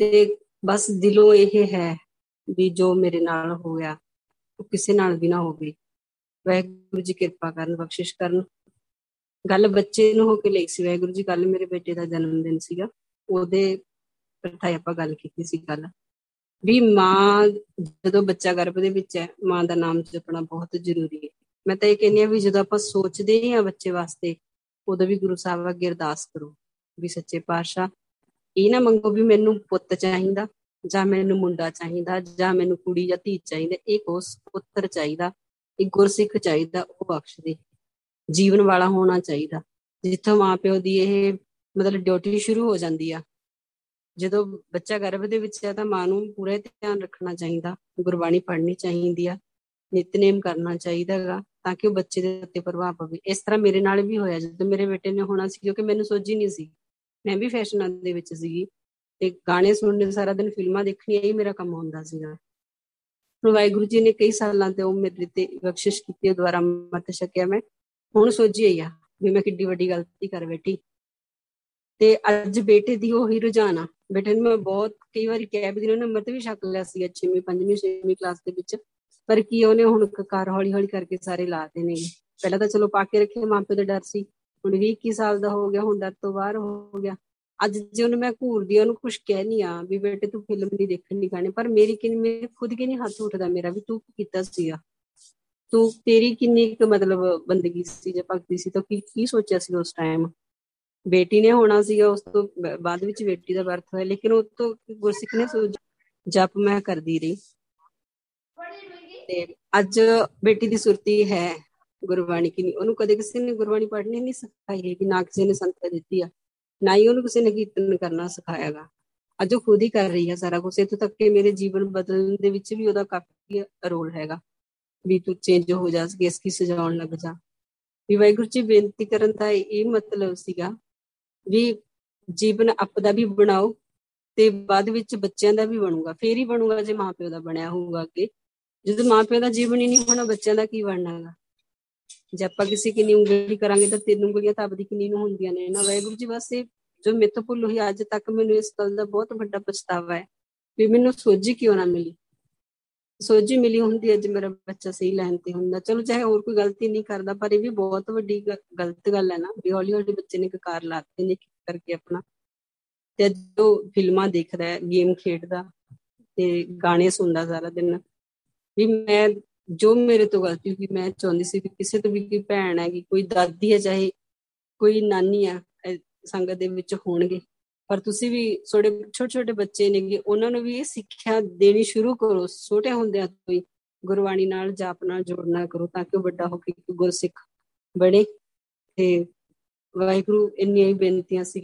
ਤੇ ਬਸ ਦਿਲੋਂ ਇਹ ਹੈ ਵੀ ਜੋ ਮੇਰੇ ਨਾਲ ਹੋਇਆ, ਉਹ ਕਿਸੇ ਨਾਲ ਵੀ ਨਾ ਹੋਵੇ। ਵਾਹਿਗੁਰੂ ਜੀ ਕਿਰਪਾ ਕਰਨ, ਬਖਸ਼ਿਸ਼ ਕਰਨ। ਗੱਲ ਬੱਚੇ ਨੂੰ ਹੋ ਕੇ ਲਈ ਸੀ। ਵਾਹਿਗੁਰੂ ਜੀ ਕੱਲ ਮੇਰੇ ਬੇਟੇ ਦਾ ਜਨਮ ਦਿਨ ਸੀਗਾ। ਉਹਦੇ ਪ੍ਰਥਾ ਆਪਾਂ ਗੱਲ ਕੀਤੀ ਸੀ ਕੱਲ ਵੀ ਮਾਂ ਜਦੋਂ ਬੱਚਾ ਗਰਭ ਦੇ ਵਿੱਚ ਹੈ, ਮਾਂ ਦਾ ਨਾਮ ਜਪਣਾ ਬਹੁਤ ਜ਼ਰੂਰੀ ਹੈ। ਮੈਂ ਤਾਂ ਇਹ ਕਹਿੰਦੀ ਆ ਵੀ ਜਦੋਂ ਆਪਾਂ ਸੋਚਦੇ ਹਾਂ ਬੱਚੇ ਵਾਸਤੇ, ਉਦੋਂ ਵੀ ਗੁਰੂ ਸਾਹਿਬ ਅੱਗੇ ਅਰਦਾਸ ਕਰੋ ਵੀ ਸੱਚੇ ਪਾਤਸ਼ਾਹ ਇਹ ਨਾ ਮੰਗੋ ਵੀ ਮੈਨੂੰ ਪੁੱਤ ਚਾਹੀਦਾ, ਜਾਂ ਮੈਨੂੰ ਮੁੰਡਾ ਚਾਹੀਦਾ, ਜਾਂ ਮੈਨੂੰ ਕੁੜੀ ਜਾਂ ਧੀ ਚਾਹੀਦਾ, ਇਹ ਕੋਸ ਪੁੱਤਰ ਚਾਹੀਦਾ ਇੱਕ ਗੁਰਸਿੱਖ ਚਾਹੀਦਾ, ਉਹ ਬਖਸ਼ ਦੇ ਜੀਵਨ ਵਾਲਾ ਹੋਣਾ ਚਾਹੀਦਾ। ਜਿੱਥੋਂ ਮਾਪਿਓ ਦੀ ਇਹ ਮਤਲਬ ਡਿਊਟੀ ਸ਼ੁਰੂ ਹੋ ਜਾਂਦੀ ਆ। ਜਦੋਂ ਬੱਚਾ ਗਰਭ ਦੇ ਵਿੱਚ ਹੈ ਤਾਂ ਮਾਂ ਨੂੰ ਪੂਰਾ ਧਿਆਨ ਰੱਖਣਾ ਚਾਹੀਦਾ। ਗੁਰਬਾਣੀ ਪੜ੍ਹਨੀ ਚਾਹੀਦੀ ਆ, ਨਿਤਨੇਮ ਕਰਨਾ ਚਾਹੀਦਾਗਾ ਤਾਂ ਕਿ ਉਹ ਬੱਚੇ ਦੇ ਉੱਤੇ ਪ੍ਰਭਾਵ ਪਵੇ। ਇਸ ਤਰ੍ਹਾਂ ਮੇਰੇ ਨਾਲ ਵੀ ਹੋਇਆ। ਜਦੋਂ ਮੇਰੇ ਬੇਟੇ ਨੇ ਹੋਣਾ ਸੀ, ਕਿਉਂਕਿ ਮੈਨੂੰ ਸੋਝੀ ਨਹੀਂ ਸੀ। ਮੈਂ ਵੀ ਫੈਸ਼ਨਾਂ ਦੇ ਵਿੱਚ ਸੀਗੀ ਤੇ ਗਾਣੇ ਸੁਣਨੇ ਸਾਰਾ ਦਿਨ ਫਿਲਮਾਂ ਦੇਖਣੀਆਂ ਹੀ ਮੇਰਾ ਕੰਮ ਹੁੰਦਾ ਸੀਗਾ। ਹੁਣ ਵਾਹਿਗੁਰੂ ਜੀ ਨੇ ਕਈ ਸਾਲਾਂ ਤੇ ਉਹ ਮੇਰੇ ਤੇ ਬਖਸ਼ਿਸ਼ ਕੀਤੀ ਦੁਆਰਾ ਮਤ ਛਕਿਆ ਮੈਂ। ਹੁਣ ਸੋਝੀ ਆਈ ਆ ਵੀ ਮੈਂ ਕਿੱਡੀ ਵੱਡੀ ਗਲਤੀ ਕਰ ਬੈਠੀ। ਤੇ ਅੱਜ ਬੇਟੇ ਦੀ ਉਹੀ ਰੁਝਾਨ ਆ ਬੇਟੇ ਨੂੰ ਮੈਂ ਬਹੁਤ ਕਈ ਵਾਰੀ ਕਹਿ ਵੀ ਉਹਨੇ ਨੰਬਰ ਤੇ ਵੀ ਛੱਕ ਲਿਆ ਸੀ 6ਵੀਂ 5ਵੀਂ 6ਵੀਂ ਕਲਾਸ ਦੇ ਵਿੱਚ, ਪਰ ਕੀ ਉਹਨੇ ਹੁਣ ਕਾਰ ਹੌਲੀ ਹੌਲੀ ਕਰਕੇ ਸਾਰੇ ਲਾਤੇ ਨੇ। ਪਹਿਲਾਂ ਤਾਂ ਚਲੋ ਪਾ ਕੇ ਰੱਖੇ ਮਾਪੇ ਦਾ ਡਰ ਸੀ। ਹੁਣ 20 21 ਸਾਲ ਦਾ ਹੋ ਗਿਆ, ਹੁਣ ਡਰ ਤੋਂ ਬਾਹਰ ਹੋ ਗਿਆ। ਅੱਜ ਜੇ ਉਹਨੂੰ ਮੈਂ ਘੂਰਦੀ ਉਹਨੂੰ ਕੁਝ ਕਹਿ ਨਹੀਂ ਆ ਵੀ ਬੇਟੇ ਤੂੰ ਫਿਲਮ ਨਹੀਂ ਦੇਖਣੀ ਗਾਣੇ ਪਰ ਮੇਰੀ ਕਿ ਮੇਰੇ ਖੁਦ ਕੇ ਨਹੀਂ ਹੱਥ ਉੱਠਦਾ ਮੇਰਾ ਵੀ ਤੂੰ ਕੀ ਕੀਤਾ ਸੀਗਾ। ਤੂੰ, ਤੇਰੀ ਕਿੰਨੀ ਇੱਕ ਮਤਲਬ ਬੰਦਗੀ ਸੀ ਜੇ ਭਗਤੀ ਸੀ, ਤਾਂ ਕੀ ਕੀ ਸੋਚਿਆ ਸੀ ਉਸ ਟਾਈਮ ਬੇਟੀ ਨੇ ਹੋਣਾ ਸੀਗਾ, ਉਸ ਤੋਂ ਬਾਅਦ ਵਿੱਚ ਬੇਟੀ ਦਾ ਬਰਥ ਹੋਇਆ, ਲੇਕਿਨ ਉਹ ਤੋਂ ਗੁਰਸਿੱਖ ਨੇ ਜਪ ਮੈਂ ਕਰਦੀ ਰਹੀ। ਤੇ ਅੱਜ ਬੇਟੀ ਦੀ ਸੁਰਤੀ ਹੈ। ਗੁਰਬਾਣੀ ਕੀ ਨਹੀਂ, ਉਹਨੂੰ ਕਦੇ ਕਿਸੇ ਨੇ ਗੁਰਬਾਣੀ ਪੜ੍ਹਨੀ ਨਹੀਂ ਸਿਖਾਈ ਹੈ ਕਿ ਨਾ ਕਿਸੇ ਨੇ ਸੰਤ ਦਿੱਤੀ ਆ, ਨਾ ਹੀ ਉਹਨੂੰ ਕਿਸੇ ਨੇ ਕੀਰਤਨ ਕਰਨਾ ਸਿਖਾਇਆਗਾ ਅੱਜ ਉਹ ਖੁਦ ਹੀ ਕਰ ਰਹੀ ਹੈ ਸਾਰਾ ਕੁਝ ਇੱਥੋਂ ਤੱਕ ਕਿ ਮੇਰੇ ਜੀਵਨ ਬਦਲਣ ਦੇ ਵਿੱਚ ਵੀ ਉਹਦਾ ਕਾਫੀ ਰੋਲ ਹੈਗਾ, ਵੀ ਤੂੰ ਚੇਂਜ ਹੋ ਜਾ ਇਸ ਕੀ ਸਜਾਉਣ ਲੱਗ ਜਾ। ਵੀ ਵਾਹਿਗੁਰੂ ਜੀ, ਬੇਨਤੀ ਕਰਨ ਦਾ ਇਹ ਮਤਲਬ ਸੀਗਾ ਵੀ ਜੀਵਨ ਆਪਦਾ ਵੀ ਬਣਾਓ ਤੇ ਬਾਅਦ ਵਿੱਚ ਬੱਚਿਆਂ ਦਾ ਵੀ ਬਣੂਗਾ, ਫੇਰ ਹੀ ਬਣੂਗਾ ਜੇ ਮਾਪਿਓ ਦਾ ਬਣਿਆ ਹੋਊਗਾ ਅੱਗੇ। ਜਦੋਂ ਮਾਪਿਓ ਦਾ ਜੀਵਨ ਹੀ ਨਹੀਂ ਹੋਣਾ, ਬੱਚਿਆਂ ਦਾ ਕੀ ਬਣਨਾਗਾ ਜੇ ਆਪਾਂ ਕਿਸੇ ਕਿੰਨੀ ਉਂਗਲੀ ਕਰਾਂਗੇ ਤਾਂ ਤਿੰਨ ਉਂਗਲੀਆਂ ਤਾਂ ਆਪਦੀ ਕਿੰਨੀ ਨੂੰ ਹੁੰਦੀਆਂ ਨੇ। ਨਾ ਵਾਹਿਗੁਰੂ ਜੀ, ਬਸ ਇਹ ਜੋ ਮਿੱਥ ਭੁੱਲ ਹੋਈ ਅੱਜ ਤੱਕ ਮੈਨੂੰ ਇਸ ਗੱਲ ਦਾ ਬਹੁਤ ਵੱਡਾ ਪਛਤਾਵਾ ਹੈ ਵੀ ਮੈਨੂੰ ਸੋਝੀ ਕਿਉਂ ਨਾ ਮਿਲੀ। ਸੋਝੀ ਮਿਲੀ ਹੁੰਦੀ ਅੱਜ ਮੇਰਾ ਬੱਚਾ ਸਹੀ ਲਾਈਨ ਤੇ ਹੁੰਦਾ। ਚਲੋ ਚਾਹੇ ਹੋਰ ਕੋਈ ਗਲਤੀ ਨਹੀਂ ਕਰਦਾ, ਪਰ ਇਹ ਵੀ ਬਹੁਤ ਵੱਡੀ ਗਲਤ ਗੱਲ ਹੈ ਨਾ ਵੀ ਹੌਲੀ ਹੌਲੀ ਬੱਚੇ ਨੇ ਕਾਰ ਲਾਤੇ ਨੇ ਕਰਕੇ ਆਪਣਾ। ਤੇ ਜੋ ਫਿਲਮਾਂ ਦੇਖਦਾ ਹੈ, ਗੇਮ ਖੇਡਦਾ ਤੇ ਗਾਣੇ ਸੁਣਦਾ ਸਾਰਾ ਦਿਨ। ਵੀ ਮੈਂ ਜੋ ਮੇਰੇ ਤੋਂ ਗਲਤੀ ਹੋਈ, ਮੈਂ ਚਾਹੁੰਦੀ ਸੀ ਕਿ ਕਿਸੇ ਤੋਂ ਵੀ ਕੋਈ ਭੈਣ ਹੈਗੀ ਕੋਈ ਦਾਦੀ ਹੈ, ਚਾਹੇ ਕੋਈ ਨਾਨੀ ਆ ਸੰਗਤ ਦੇ ਵਿੱਚ ਹੋਣਗੇ। ਪਰ ਤੁਸੀਂ ਵੀ ਛੋਟੇ ਛੋਟੇ ਛੋਟੇ ਬੱਚੇ ਨੇਗੇ ਉਹਨਾਂ ਨੂੰ ਵੀ ਇਹ ਸਿੱਖਿਆ ਦੇਣੀ ਸ਼ੁਰੂ ਕਰੋ, ਛੋਟੇ ਹੁੰਦਿਆਂ ਤੋਂ ਹੀ ਗੁਰਬਾਣੀ ਨਾਲ ਜਾਪ ਨਾਲ ਜੋੜਨਾ ਕਰੋ ਤਾਂ ਕਿ ਉਹ ਵੱਡਾ ਹੋ ਕੇ ਗੁਰਸਿੱਖ ਬਣੇ। ਤੇ ਵਾਹਿਗੁਰੂ, ਇੰਨੀਆਂ ਹੀ ਬੇਨਤੀਆਂ ਸੀ।